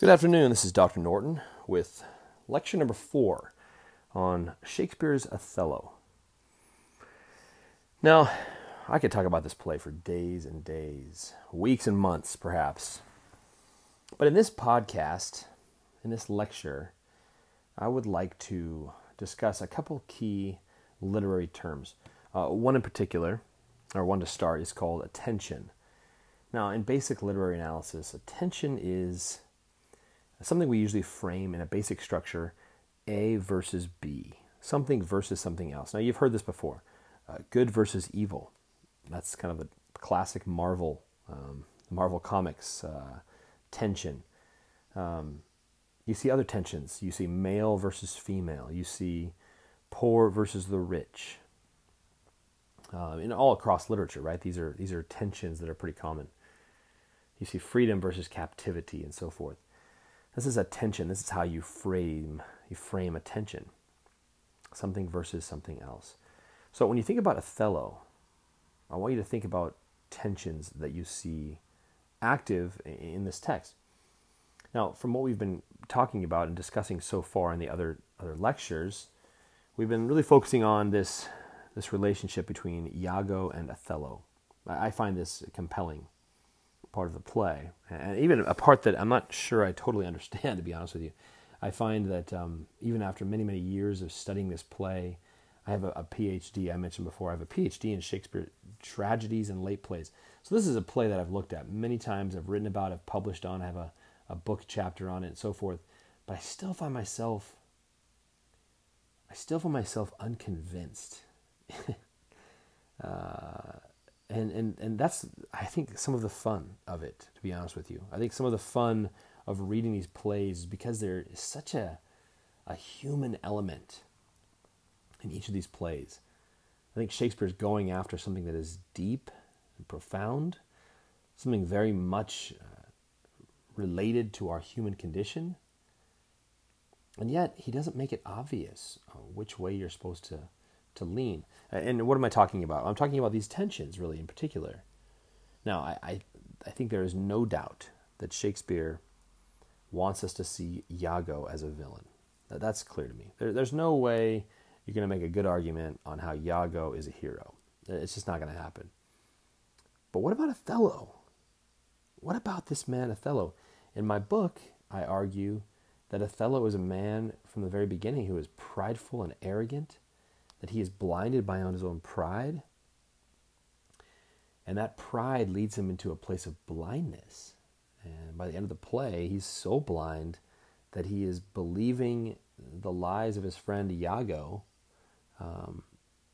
Good afternoon. This is Dr. Norton with lecture number four on Shakespeare's Othello. Now, I could talk about this play for days and days, weeks and months, perhaps. But in this podcast, in this lecture, I would like to discuss a couple key literary terms. Uh, one in particular, or one to start, is called attention. Now, in basic literary analysis, attention is something we usually frame in a basic structure A versus B, something versus something else. Now, you've heard this before uh, good versus evil. That's kind of a classic Marvel, um, Marvel Comics uh, tension. Um, you see other tensions. You see male versus female. You see poor versus the rich. In all across literature, right? These are these are tensions that are pretty common. You see freedom versus captivity and so forth. This is attention. This is how you frame you frame attention. Something versus something else. So when you think about Othello, I want you to think about tensions that you see active in this text. Now, from what we've been talking about and discussing so far in the other other lectures, we've been really focusing on this this relationship between Iago and Othello. I find this compelling part of the play, and even a part that I'm not sure I totally understand, to be honest with you. I find that um, even after many, many years of studying this play, I have a, a, PhD. I mentioned before, I have a PhD in Shakespeare tragedies and late plays. So this is a play that I've looked at many times. I've written about, I've published on, I have a, a book chapter on it, and so forth. But I still find myself, I still find myself unconvinced. uh, and and and that's I think some of the fun of it. To be honest with you, I think some of the fun of reading these plays is because there is such a a human element in each of these plays. I think Shakespeare is going after something that is deep and profound, something very much uh, related to our human condition. And yet, he doesn't make it obvious uh, which way you're supposed to to lean. And what am I talking about? I'm talking about these tensions, really, in particular. Now, I, I, I think there is no doubt that Shakespeare wants us to see Iago as a villain. That's clear to me. There, there's no way you're going to make a good argument on how Iago is a hero. It's just not going to happen. But what about Othello? What about this man, Othello? In my book, I argue that Othello is a man from the very beginning who is prideful and arrogant that he is blinded by his own pride. And that pride leads him into a place of blindness. And by the end of the play, he's so blind that he is believing the lies of his friend Iago, um,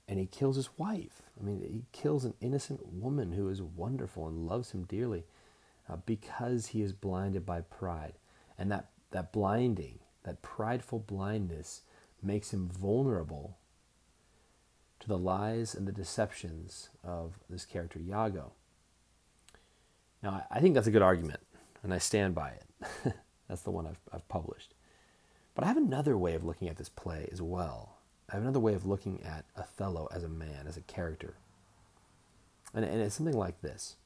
and he kills his wife. I mean, he kills an innocent woman who is wonderful and loves him dearly uh, because he is blinded by pride. And that, that blinding, that prideful blindness, makes him vulnerable to the lies and the deceptions of this character Iago. Now, I think that's a good argument, and I stand by it. that's the one I've, I've published. But I have another way of looking at this play as well. I have another way of looking at Othello as a man, as a character. And, and it's something like this.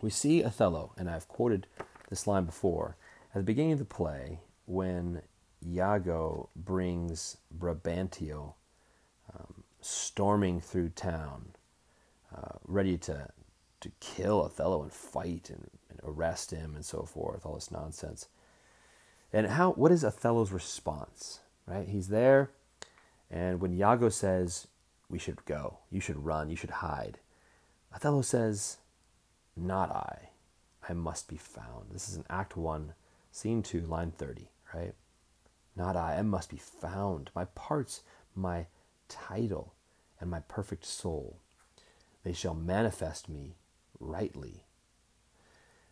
We see Othello, and I've quoted this line before, at the beginning of the play when Iago brings Brabantio um, storming through town, uh, ready to to kill Othello and fight and, and, arrest him and so forth, all this nonsense. And how what is Othello's response? Right? He's there, and when Iago says, We should go, you should run, you should hide, Othello says, Not I. I must be found. This is in Act One, Scene Two, line thirty, right? Not I, I must be found. My parts, my title and my perfect soul. They shall manifest me rightly.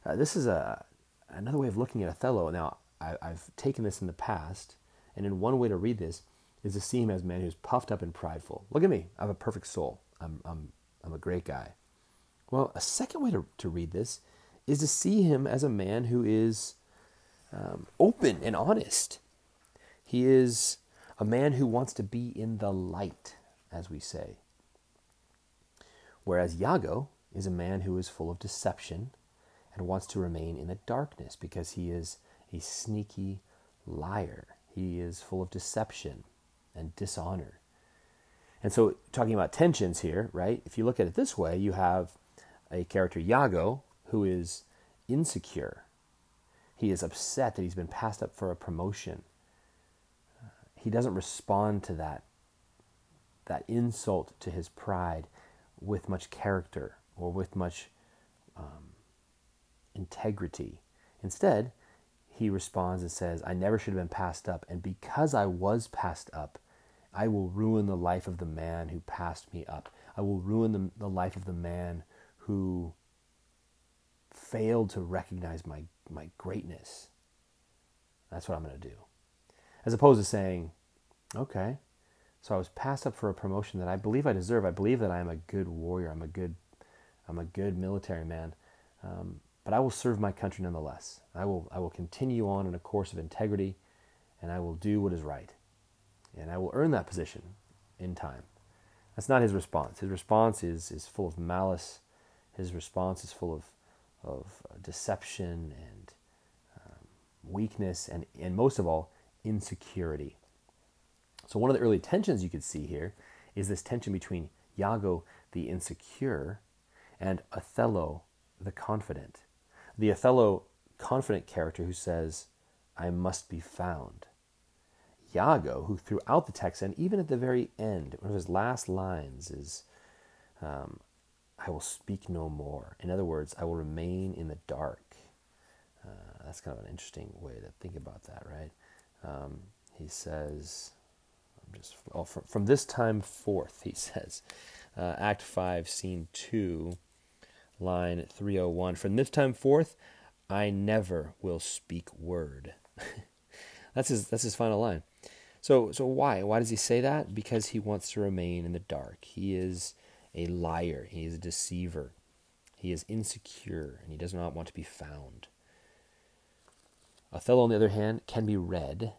Uh, this is a another way of looking at Othello. Now, I, have taken this in the past, and in one way to read this is to see him as a man who's puffed up and prideful. Look at me, I have a perfect soul. I'm, I'm, I'm a great guy. Well, a second way to, to read this is to see him as a man who is um, open and honest. He is a man who wants to be in the light, as we say. Whereas Iago is a man who is full of deception and wants to remain in the darkness because he is a sneaky liar. He is full of deception and dishonor. And so, talking about tensions here, right? If you look at it this way, you have a character, Iago, who is insecure. He is upset that he's been passed up for a promotion. He doesn't respond to that, that insult to his pride with much character or with much um, integrity. Instead, he responds and says, I never should have been passed up, and because I was passed up, I will ruin the life of the man who passed me up. I will ruin the, the life of the man who failed to recognize my, my greatness. That's what I'm going to do. As opposed to saying, okay, so I was passed up for a promotion that I believe I deserve. I believe that I am a good warrior. I'm a good, I'm a good military man. Um, but I will serve my country nonetheless. I will, I will continue on in a course of integrity, and I will do what is right and I will earn that position in time. That's not his response. His response is, is full of malice. His response is full of, of uh, deception and um, weakness, and, and most of all, insecurity. So, one of the early tensions you could see here is this tension between Iago, the insecure, and Othello, the confident. The Othello confident character who says, I must be found. Iago, who throughout the text and even at the very end, one of his last lines is, um, I will speak no more. In other words, I will remain in the dark. Uh, that's kind of an interesting way to think about that, right? Um, he says, I'm just oh, from, from this time forth, he says, uh, Act 5, Scene 2, line 301. From this time forth, I never will speak word. that's his that's his final line. So, so why? Why does he say that? Because he wants to remain in the dark. He is a liar. He is a deceiver. He is insecure, and he does not want to be found. Othello, on the other hand, can be read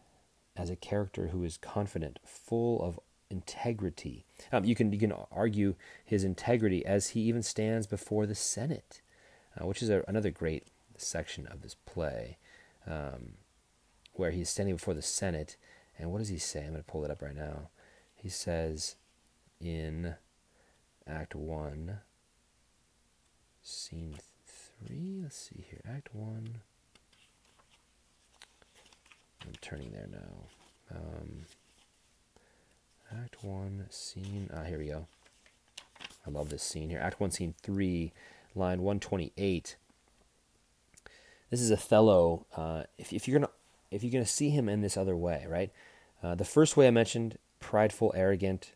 as a character who is confident, full of integrity. Um, you can you can argue his integrity as he even stands before the Senate, uh, which is a, another great section of this play, um, where he's standing before the Senate and what does he say? I'm going to pull it up right now. He says in Act 1, Scene 3. Let's see here. Act 1. Turning there now. Um, Act 1, Scene. Ah, here we go. I love this scene here. Act 1, Scene 3, line 128. This is Othello. Uh, if, if you're gonna if you're gonna see him in this other way, right? Uh, the first way I mentioned, prideful, arrogant,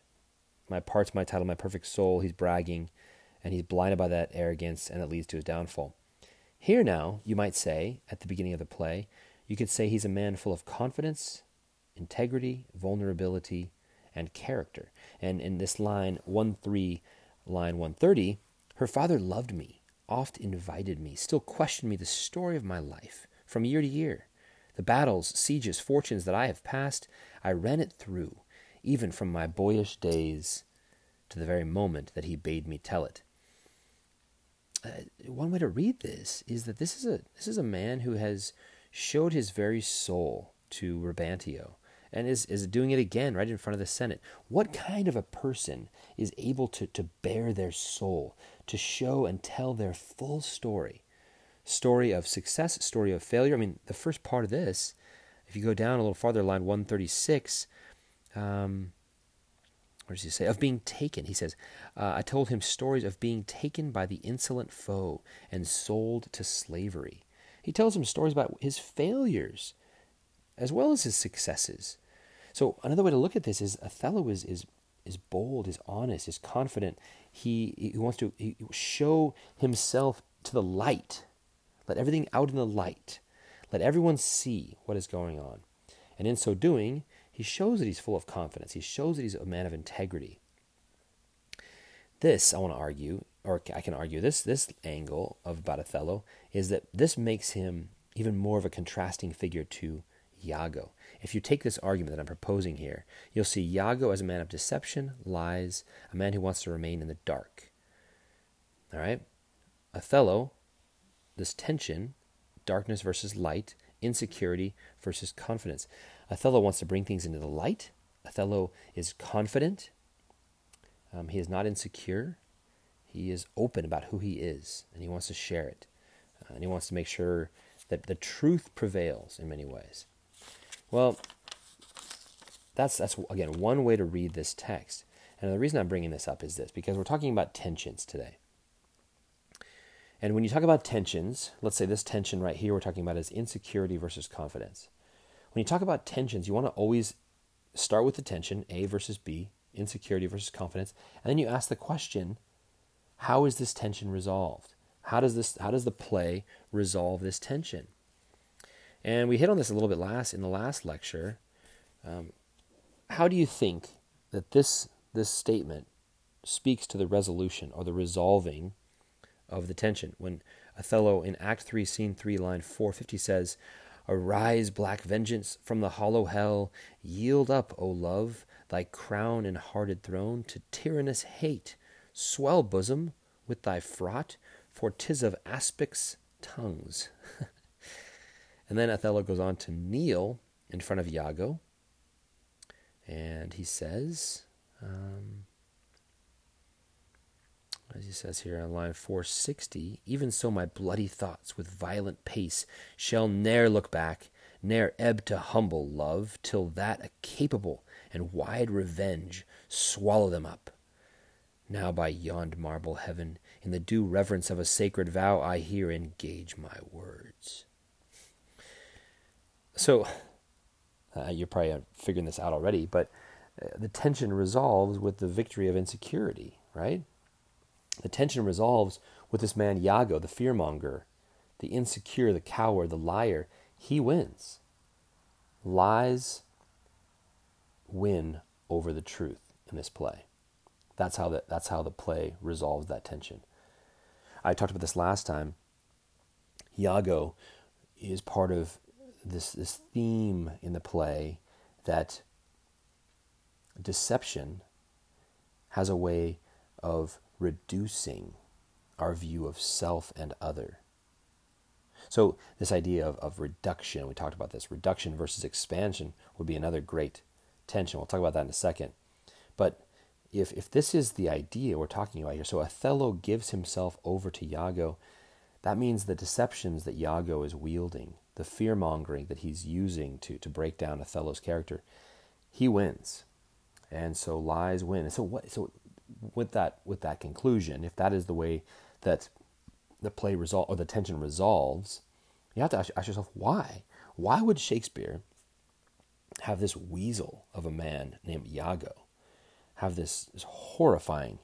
my parts, my title, my perfect soul. He's bragging, and he's blinded by that arrogance, and it leads to his downfall. Here now, you might say, at the beginning of the play, you could say he's a man full of confidence, integrity, vulnerability, and character. And in this line, 1 3, line 130, her father loved me, oft invited me, still questioned me the story of my life from year to year. The battles, sieges, fortunes that I have passed, I ran it through, even from my boyish days to the very moment that he bade me tell it. Uh, one way to read this is that this is a this is a man who has showed his very soul to Brabantio and is, is doing it again right in front of the Senate. What kind of a person is able to, to bear their soul, to show and tell their full story story of success, story of failure. I mean, the first part of this, if you go down a little farther, line 136, um, what does he say? Of being taken. He says, uh, I told him stories of being taken by the insolent foe and sold to slavery. He tells him stories about his failures as well as his successes. So another way to look at this is Othello is, is, is bold, is honest, is confident. He, he wants to he show himself to the light let everything out in the light. Let everyone see what is going on. And in so doing, he shows that he's full of confidence. He shows that he's a man of integrity. This, I want to argue, or I can argue this this angle of Othello is that this makes him even more of a contrasting figure to Iago. If you take this argument that I'm proposing here, you'll see Iago as a man of deception, lies, a man who wants to remain in the dark. All right? Othello this tension, darkness versus light, insecurity versus confidence. Othello wants to bring things into the light. Othello is confident. Um, he is not insecure. He is open about who he is, and he wants to share it. Uh, and he wants to make sure that the truth prevails in many ways. Well, that's that's again one way to read this text. And the reason I'm bringing this up is this because we're talking about tensions today. And when you talk about tensions, let's say this tension right here we're talking about is insecurity versus confidence. When you talk about tensions, you want to always start with the tension, A versus B, insecurity versus confidence, and then you ask the question, how is this tension resolved? How does this how does the play resolve this tension? And we hit on this a little bit last in the last lecture. Um, how do you think that this this statement speaks to the resolution or the resolving of the tension? When Othello in Act Three, Scene Three, line four fifty says, "Arise, black vengeance, from the hollow hell! Yield up, O love, thy crown and hearted throne to tyrannous hate. Swell bosom with thy fraught, for 'tis of aspics tongues." and then Othello goes on to kneel in front of Iago and he says, um, as he says here on line 460, even so my bloody thoughts with violent pace shall ne'er look back, ne'er ebb to humble love, till that a capable and wide revenge swallow them up. Now by yond marble heaven, in the due reverence of a sacred vow, I here engage my words. So uh, you're probably uh, figuring this out already, but uh, the tension resolves with the victory of insecurity, right? The tension resolves with this man Iago, the fearmonger, the insecure, the coward, the liar. He wins. Lies win over the truth in this play. That's how the, that's how the play resolves that tension. I talked about this last time. Iago is part of this this theme in the play that deception has a way of reducing our view of self and other. So, this idea of, of reduction, we talked about this, reduction versus expansion would be another great tension. We'll talk about that in a second. But if, if this is the idea we're talking about here, so Othello gives himself over to Iago, that means the deceptions that Iago is wielding the fear mongering that he's using to, to break down Othello's character, he wins. And so lies win. And so what so with that with that conclusion, if that is the way that the play resol or the tension resolves, you have to ask, ask yourself why? Why would Shakespeare have this weasel of a man named Iago, have this, this horrifying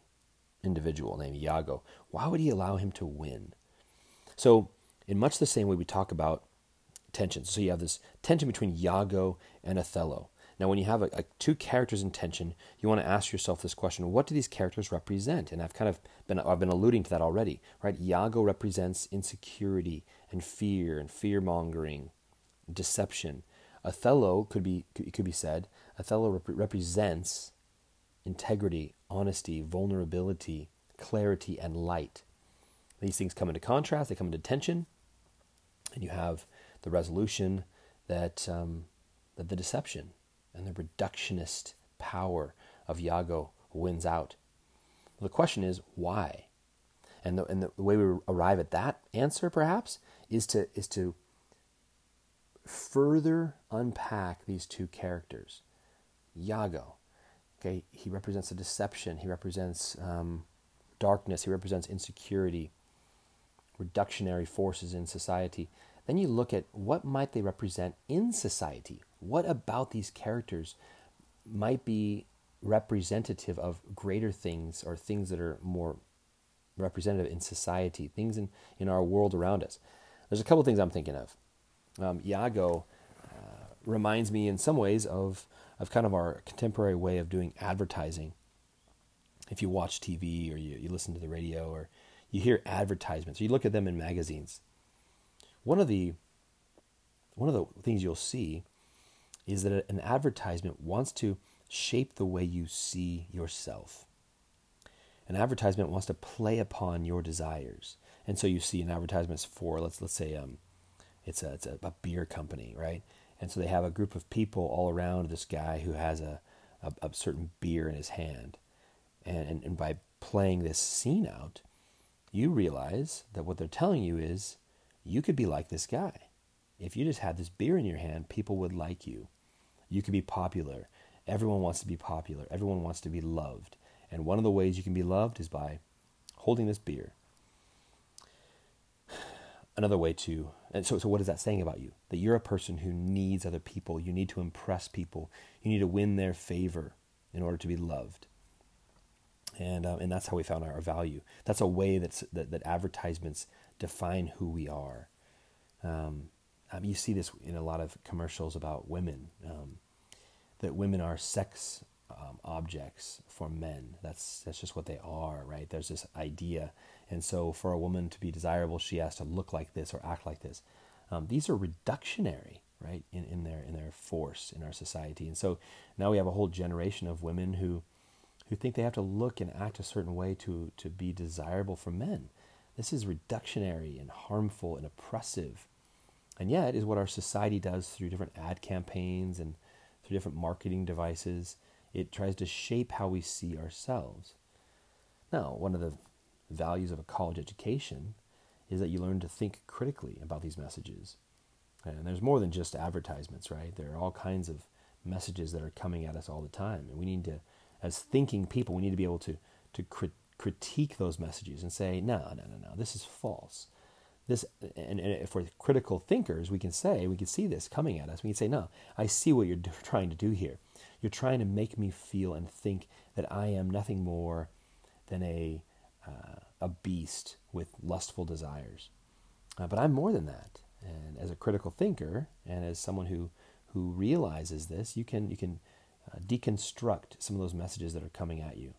individual named Iago? Why would he allow him to win? So, in much the same way we talk about tension. So you have this tension between Iago and Othello. Now, when you have a, a, two characters in tension, you want to ask yourself this question: What do these characters represent? And I've kind of been I've been alluding to that already, right? Iago represents insecurity and fear and fear mongering, deception. Othello could be it could be said Othello rep- represents integrity, honesty, vulnerability, clarity, and light. These things come into contrast; they come into tension, and you have the resolution that, um, that the deception and the reductionist power of Iago wins out. Well, the question is why? And the, and the way we arrive at that answer, perhaps, is to, is to further unpack these two characters. Iago, okay, he represents a deception, he represents um, darkness, he represents insecurity, reductionary forces in society. Then you look at what might they represent in society. What about these characters might be representative of greater things or things that are more representative in society, things in, in our world around us. There's a couple things I'm thinking of. Um, Iago uh, reminds me in some ways of, of kind of our contemporary way of doing advertising. If you watch TV or you, you listen to the radio or you hear advertisements, or you look at them in magazines, one of the one of the things you'll see is that an advertisement wants to shape the way you see yourself. An advertisement wants to play upon your desires, and so you see an advertisements for let's let's say um, It's a, it's a, a beer company, right? And so they have a group of people all around this guy who has a, a, a certain beer in his hand. And, and, and by playing this scene out, you realize that what they're telling you is you could be like this guy. If you just had this beer in your hand, people would like you. You could be popular. Everyone wants to be popular. Everyone wants to be loved. And one of the ways you can be loved is by holding this beer. Another way to, and so, so what is that saying about you? That you're a person who needs other people. You need to impress people. You need to win their favor in order to be loved. And, um, and that's how we found our value. That's a way that's, that, that advertisements define who we are. Um, um, you see this in a lot of commercials about women, um, that women are sex um, objects for men. That's that's just what they are, right? There's this idea, and so for a woman to be desirable, she has to look like this or act like this. Um, these are reductionary, right, in, in their in their force in our society, and so now we have a whole generation of women who who think they have to look and act a certain way to to be desirable for men. This is reductionary and harmful and oppressive and yet, is what our society does through different ad campaigns and through different marketing devices. It tries to shape how we see ourselves. Now, one of the values of a college education is that you learn to think critically about these messages. And there's more than just advertisements, right? There are all kinds of messages that are coming at us all the time. And we need to, as thinking people, we need to be able to, to crit- critique those messages and say, no, no, no, no, this is false this and, and, if we're critical thinkers we can say we can see this coming at us we can say no i see what you're trying to do here you're trying to make me feel and think that i am nothing more than a uh, a beast with lustful desires uh, but i'm more than that and as a critical thinker and as someone who who realizes this you can you can uh, deconstruct some of those messages that are coming at you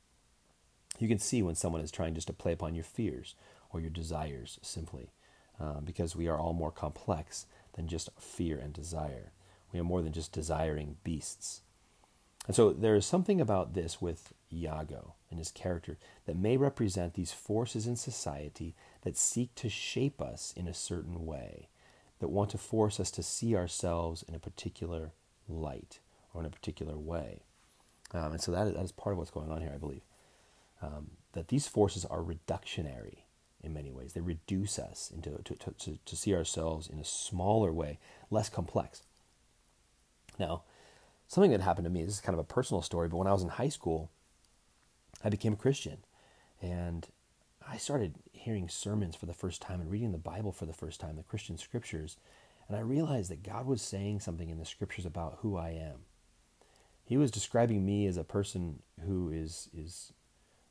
you can see when someone is trying just to play upon your fears or your desires simply um, because we are all more complex than just fear and desire. We are more than just desiring beasts. And so there is something about this with Iago and his character that may represent these forces in society that seek to shape us in a certain way, that want to force us to see ourselves in a particular light or in a particular way. Um, and so that is, that is part of what's going on here, I believe. Um, that these forces are reductionary in many ways. They reduce us into to, to, to, to see ourselves in a smaller way, less complex. Now, something that happened to me, this is kind of a personal story, but when I was in high school, I became a Christian. And I started hearing sermons for the first time and reading the Bible for the first time, the Christian scriptures. And I realized that God was saying something in the scriptures about who I am. He was describing me as a person who is, is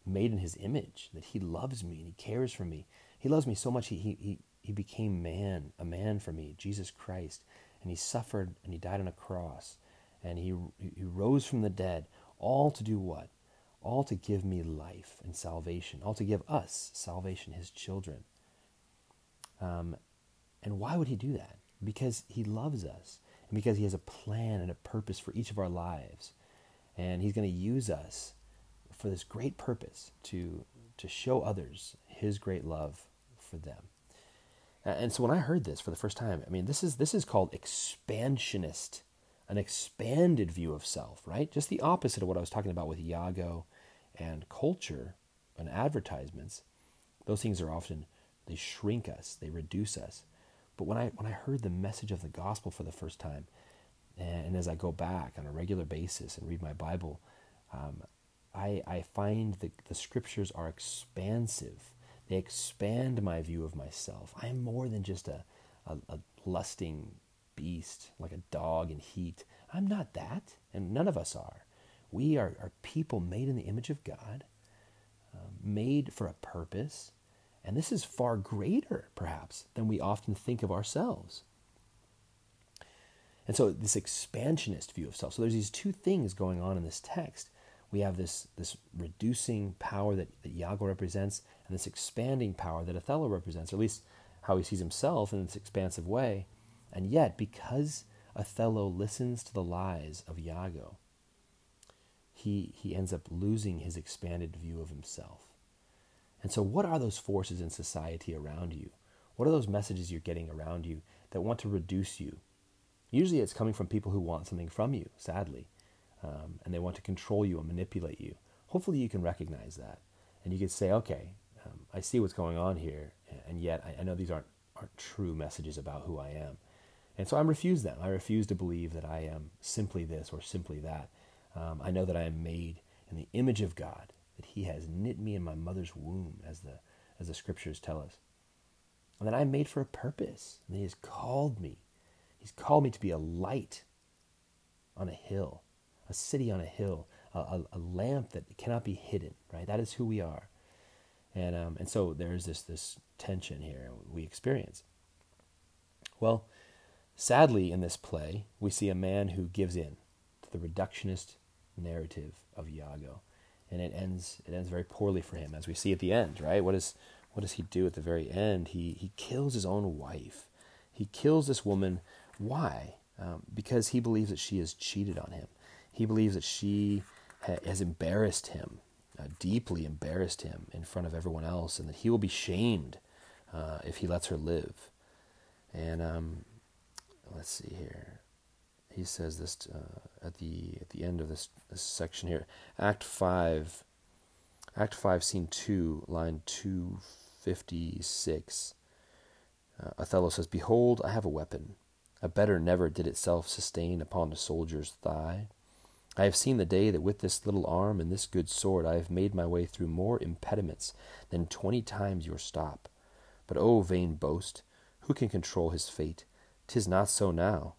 made in his image, that he loves me and he cares for me. He loves me so much, he, he, he became man, a man for me, Jesus Christ. And he suffered and he died on a cross. And he, he rose from the dead, all to do what? All to give me life and salvation, all to give us salvation, his children. Um, and why would he do that? Because he loves us and because he has a plan and a purpose for each of our lives. And he's going to use us for this great purpose to, to show others his great love for them. And so when I heard this for the first time, I mean, this is, this is called expansionist, an expanded view of self, right? Just the opposite of what I was talking about with Iago and culture and advertisements. Those things are often, they shrink us, they reduce us. But when I, when I heard the message of the gospel for the first time, and as I go back on a regular basis and read my Bible, um, I, I find that the scriptures are expansive. They expand my view of myself. I am more than just a, a, a lusting beast, like a dog in heat. I'm not that, and none of us are. We are, are people made in the image of God, uh, made for a purpose, and this is far greater, perhaps, than we often think of ourselves. And so, this expansionist view of self. So, there's these two things going on in this text we have this, this reducing power that, that Iago represents and this expanding power that Othello represents, or at least how he sees himself in this expansive way. And yet, because Othello listens to the lies of Iago, he, he ends up losing his expanded view of himself. And so, what are those forces in society around you? What are those messages you're getting around you that want to reduce you. Usually it's coming from people who want something from you, sadly, um, and they want to control you and manipulate you. Hopefully you can recognize that. And you can say, okay, um, I see what's going on here, and yet I, I know these aren't, aren't true messages about who I am. And so I refuse them. I refuse to believe that I am simply this or simply that. Um, I know that I am made in the image of God, that He has knit me in my mother's womb, as the, as the scriptures tell us. And that I'm made for a purpose, and He has called me. He's called me to be a light on a hill, a city on a hill, a, a, a lamp that cannot be hidden, right? That is who we are. And, um, and so there's this, this tension here we experience. Well, sadly, in this play, we see a man who gives in to the reductionist narrative of Iago. And it ends it ends very poorly for him, as we see at the end, right? What is what does he do at the very end? He he kills his own wife. He kills this woman. Why? Um, because he believes that she has cheated on him. He believes that she ha- has embarrassed him, uh, deeply embarrassed him in front of everyone else, and that he will be shamed uh, if he lets her live. And um, let's see here he says this uh, at the at the end of this, this section here. Act five, Act five, Scene two, line two fifty six. Uh, Othello says, "Behold, I have a weapon. A better never did itself sustain upon a soldier's thigh. I have seen the day that with this little arm and this good sword I have made my way through more impediments than twenty times your stop. But O vain boast, who can control his fate? Tis not so now."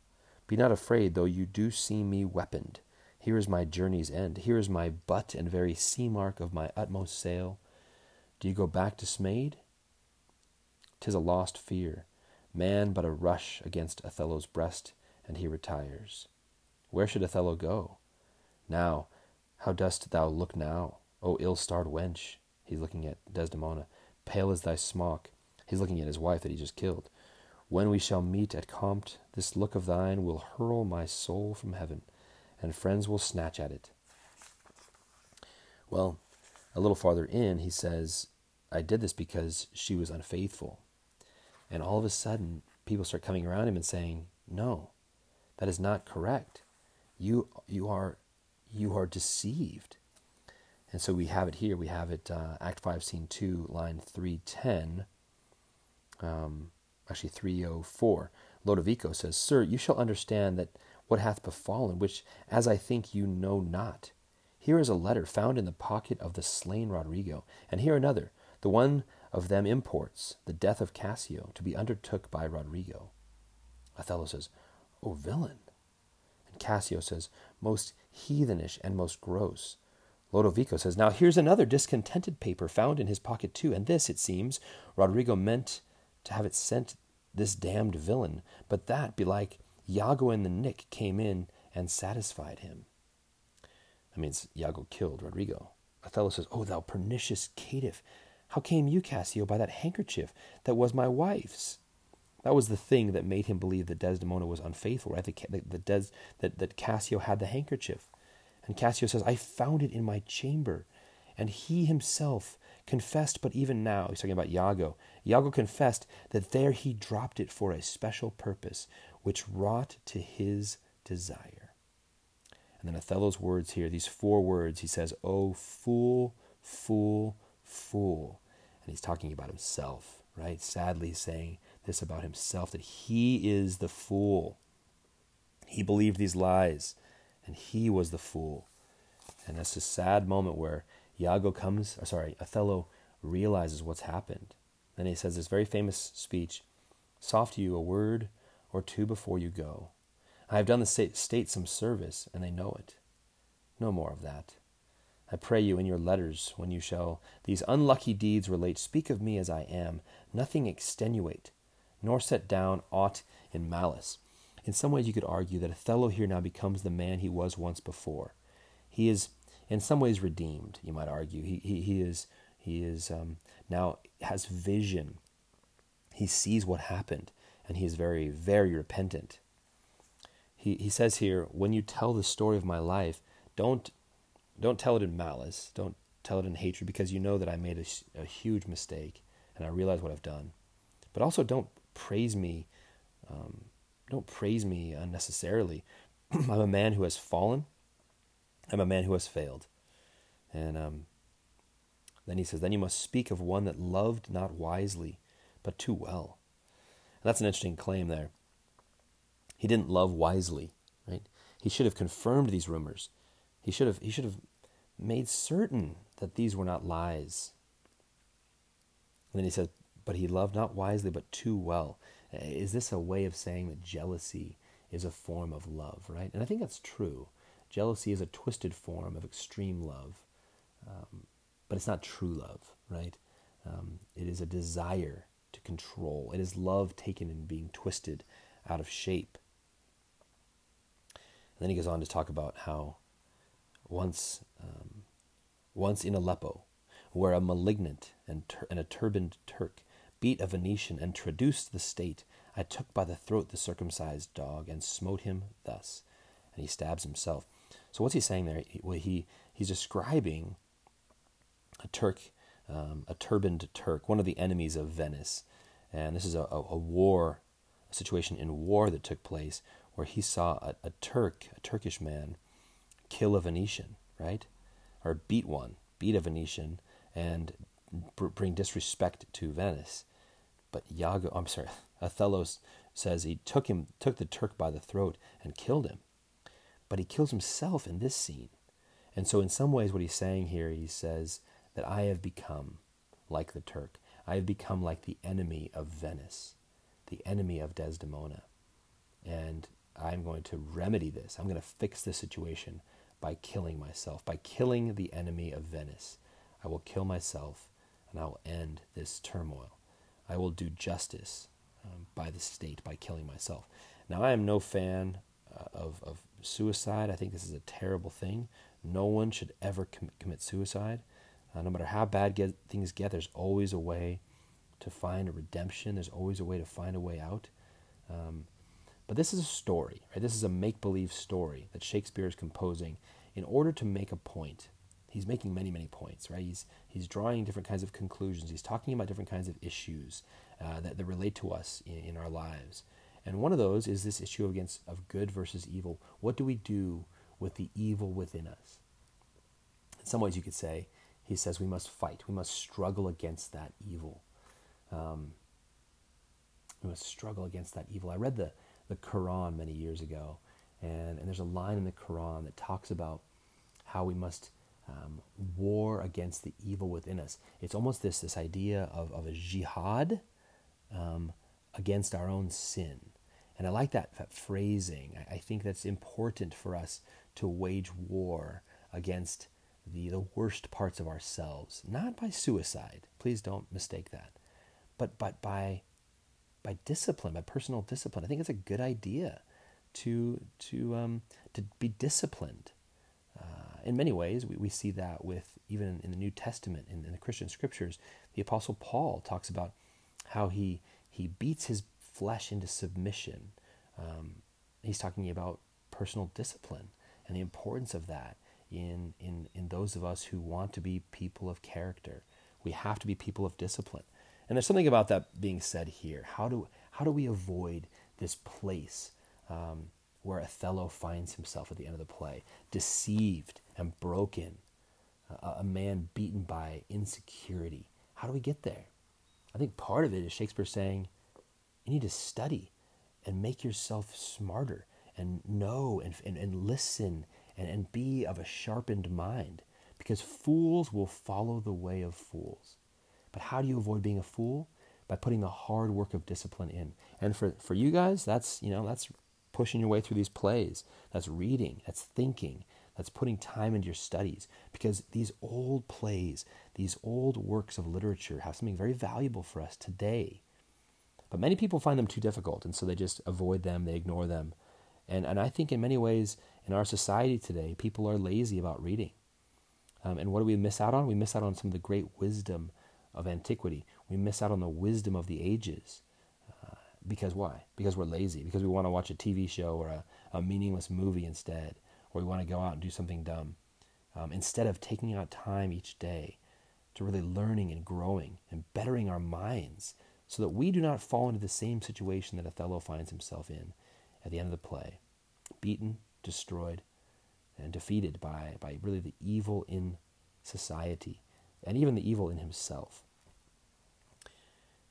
Be not afraid, though you do see me weaponed. Here is my journey's end. Here is my butt and very sea mark of my utmost sail. Do you go back dismayed? Tis a lost fear. Man but a rush against Othello's breast, and he retires. Where should Othello go? Now, how dost thou look now, O ill starred wench? He's looking at Desdemona. Pale as thy smock. He's looking at his wife that he just killed. When we shall meet at Compt, this look of thine will hurl my soul from heaven, and friends will snatch at it. Well, a little farther in, he says, I did this because she was unfaithful. And all of a sudden, people start coming around him and saying, No, that is not correct. You, you, are, you are deceived. And so we have it here. We have it, uh, Act 5, Scene 2, line 310. Um, actually 304. Lodovico says, Sir, you shall understand that what hath befallen, which as I think you know not. Here is a letter found in the pocket of the slain Roderigo, and here another. The one of them imports the death of Cassio to be undertook by Roderigo. Othello says, O villain! And Cassio says, Most heathenish and most gross. Lodovico says, Now here's another discontented paper found in his pocket too, and this, it seems, Roderigo meant to have it sent this damned villain, but that, belike, Iago and the Nick came in and satisfied him. That means Iago killed Roderigo. Othello says, O thou pernicious caitiff, how came you, Cassio, by that handkerchief that was my wife's? That was the thing that made him believe that Desdemona was unfaithful, right? That, that, Des, that, that Cassio had the handkerchief. And Cassio says, I found it in my chamber. And he himself confessed, but even now, he's talking about Iago. Iago confessed that there he dropped it for a special purpose, which wrought to his desire. And then Othello's words here, these four words, he says, Oh, fool, fool, fool. And he's talking about himself, right? Sadly, he's saying this about himself that he is the fool. He believed these lies, and he was the fool. And that's a sad moment where Iago comes, or sorry, Othello realizes what's happened. Then he says this very famous speech Soft you a word or two before you go. I have done the state some service, and they know it. No more of that. I pray you in your letters, when you shall these unlucky deeds relate, speak of me as I am, nothing extenuate, nor set down aught in malice. In some ways, you could argue that Othello here now becomes the man he was once before. He is in some ways redeemed, you might argue. He, he, he is, he is um, now has vision. He sees what happened, and he is very, very repentant. He, he says here, when you tell the story of my life, don't, don't tell it in malice. Don't tell it in hatred, because you know that I made a, a huge mistake, and I realize what I've done. But also don't praise me um, don't praise me unnecessarily. I'm a man who has fallen. I'm a man who has failed. And um, then he says, Then you must speak of one that loved not wisely, but too well. And that's an interesting claim there. He didn't love wisely, right? He should have confirmed these rumors. He should have, he should have made certain that these were not lies. And then he says, But he loved not wisely, but too well. Is this a way of saying that jealousy is a form of love, right? And I think that's true. Jealousy is a twisted form of extreme love, um, but it's not true love, right? Um, it is a desire to control. It is love taken and being twisted out of shape. And then he goes on to talk about how once, um, once in Aleppo, where a malignant and, tur- and a turbaned Turk beat a Venetian and traduced the state, I took by the throat the circumcised dog and smote him thus. And he stabs himself. So what's he saying there? He, well, he he's describing a Turk, um, a turbaned Turk, one of the enemies of Venice, and this is a, a, a, war, a situation in war that took place where he saw a, a Turk, a Turkish man, kill a Venetian, right, or beat one, beat a Venetian, and bring disrespect to Venice. But Iago, I'm sorry, Othello says he took him, took the Turk by the throat and killed him. But he kills himself in this scene. And so, in some ways, what he's saying here, he says that I have become like the Turk. I have become like the enemy of Venice, the enemy of Desdemona. And I'm going to remedy this. I'm going to fix this situation by killing myself, by killing the enemy of Venice. I will kill myself and I will end this turmoil. I will do justice um, by the state by killing myself. Now, I am no fan uh, of, of suicide. I think this is a terrible thing. No one should ever com- commit suicide. Uh, no matter how bad get, things get, there's always a way to find a redemption. There's always a way to find a way out. Um, but this is a story, right? This is a make believe story that Shakespeare is composing in order to make a point he's making many, many points, right? He's, he's drawing different kinds of conclusions. He's talking about different kinds of issues uh, that, that relate to us in, in our lives. And one of those is this issue against of good versus evil. What do we do with the evil within us? In some ways, you could say, he says we must fight. We must struggle against that evil. Um, we must struggle against that evil. I read the, the Quran many years ago, and, and there's a line in the Quran that talks about how we must um, war against the evil within us. It's almost this, this idea of, of a jihad um, against our own sin. And I like that, that phrasing. I, I, think that's important for us to wage war against the, the worst parts of ourselves, not by suicide. Please don't mistake that. But, but by, by discipline, by personal discipline. I think it's a good idea to, to, um, to be disciplined in many ways, we, we see that with even in the New Testament, in, in the Christian scriptures, the Apostle Paul talks about how he, he beats his flesh into submission. Um, he's talking about personal discipline and the importance of that in, in, in those of us who want to be people of character. We have to be people of discipline. And there's something about that being said here. How do, how do we avoid this place um, where Othello finds himself at the end of the play, deceived and broken, a, a man beaten by insecurity. How do we get there? I think part of it is Shakespeare saying, you need to study and make yourself smarter and know and, and, and listen and, and be of a sharpened mind because fools will follow the way of fools. But how do you avoid being a fool? By putting the hard work of discipline in. And for, for you guys, that's you know that's pushing your way through these plays. That's reading. That's thinking. That's putting time into your studies because these old plays, these old works of literature have something very valuable for us today. But many people find them too difficult, and so they just avoid them, they ignore them. And, and I think in many ways in our society today, people are lazy about reading. Um, and what do we miss out on? We miss out on some of the great wisdom of antiquity. We miss out on the wisdom of the ages. Uh, because why? Because we're lazy. Because we want to watch a TV show or a, a meaningless movie instead or we want to go out and do something dumb. Um, instead of taking out time each day to really learning and growing and bettering our minds so that we do not fall into the same situation that Othello finds himself in at the end of the play beaten, destroyed, and defeated by, by really the evil in society and even the evil in himself.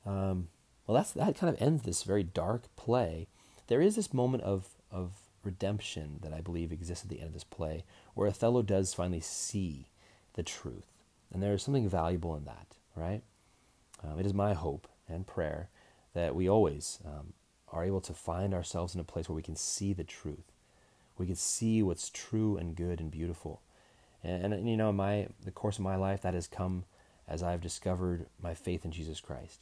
Um, well, that's, that kind of ends this very dark play. There is this moment of, of redemption that I believe exists at the end of this play, where Othello does finally see the truth. And there is something valuable in that, right? Um, it is my hope and prayer that we always um, are able to find ourselves in a place where we can see the truth. We can see what's true and good and beautiful. And, and you know, my the course of my life that has come as I've discovered my faith in Jesus Christ.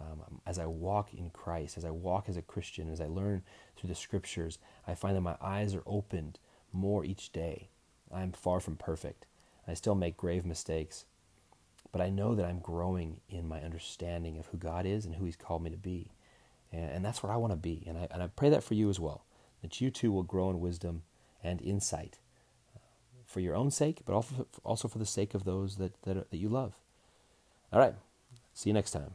Um, as I walk in Christ, as I walk as a Christian, as I learn through the scriptures, I find that my eyes are opened more each day. I'm far from perfect. I still make grave mistakes. But I know that I'm growing in my understanding of who God is and who He's called me to be. And, and that's where I want to be. And I, and I pray that for you as well, that you too will grow in wisdom and insight uh, for your own sake, but also for the sake of those that, that, that you love. All right. See you next time.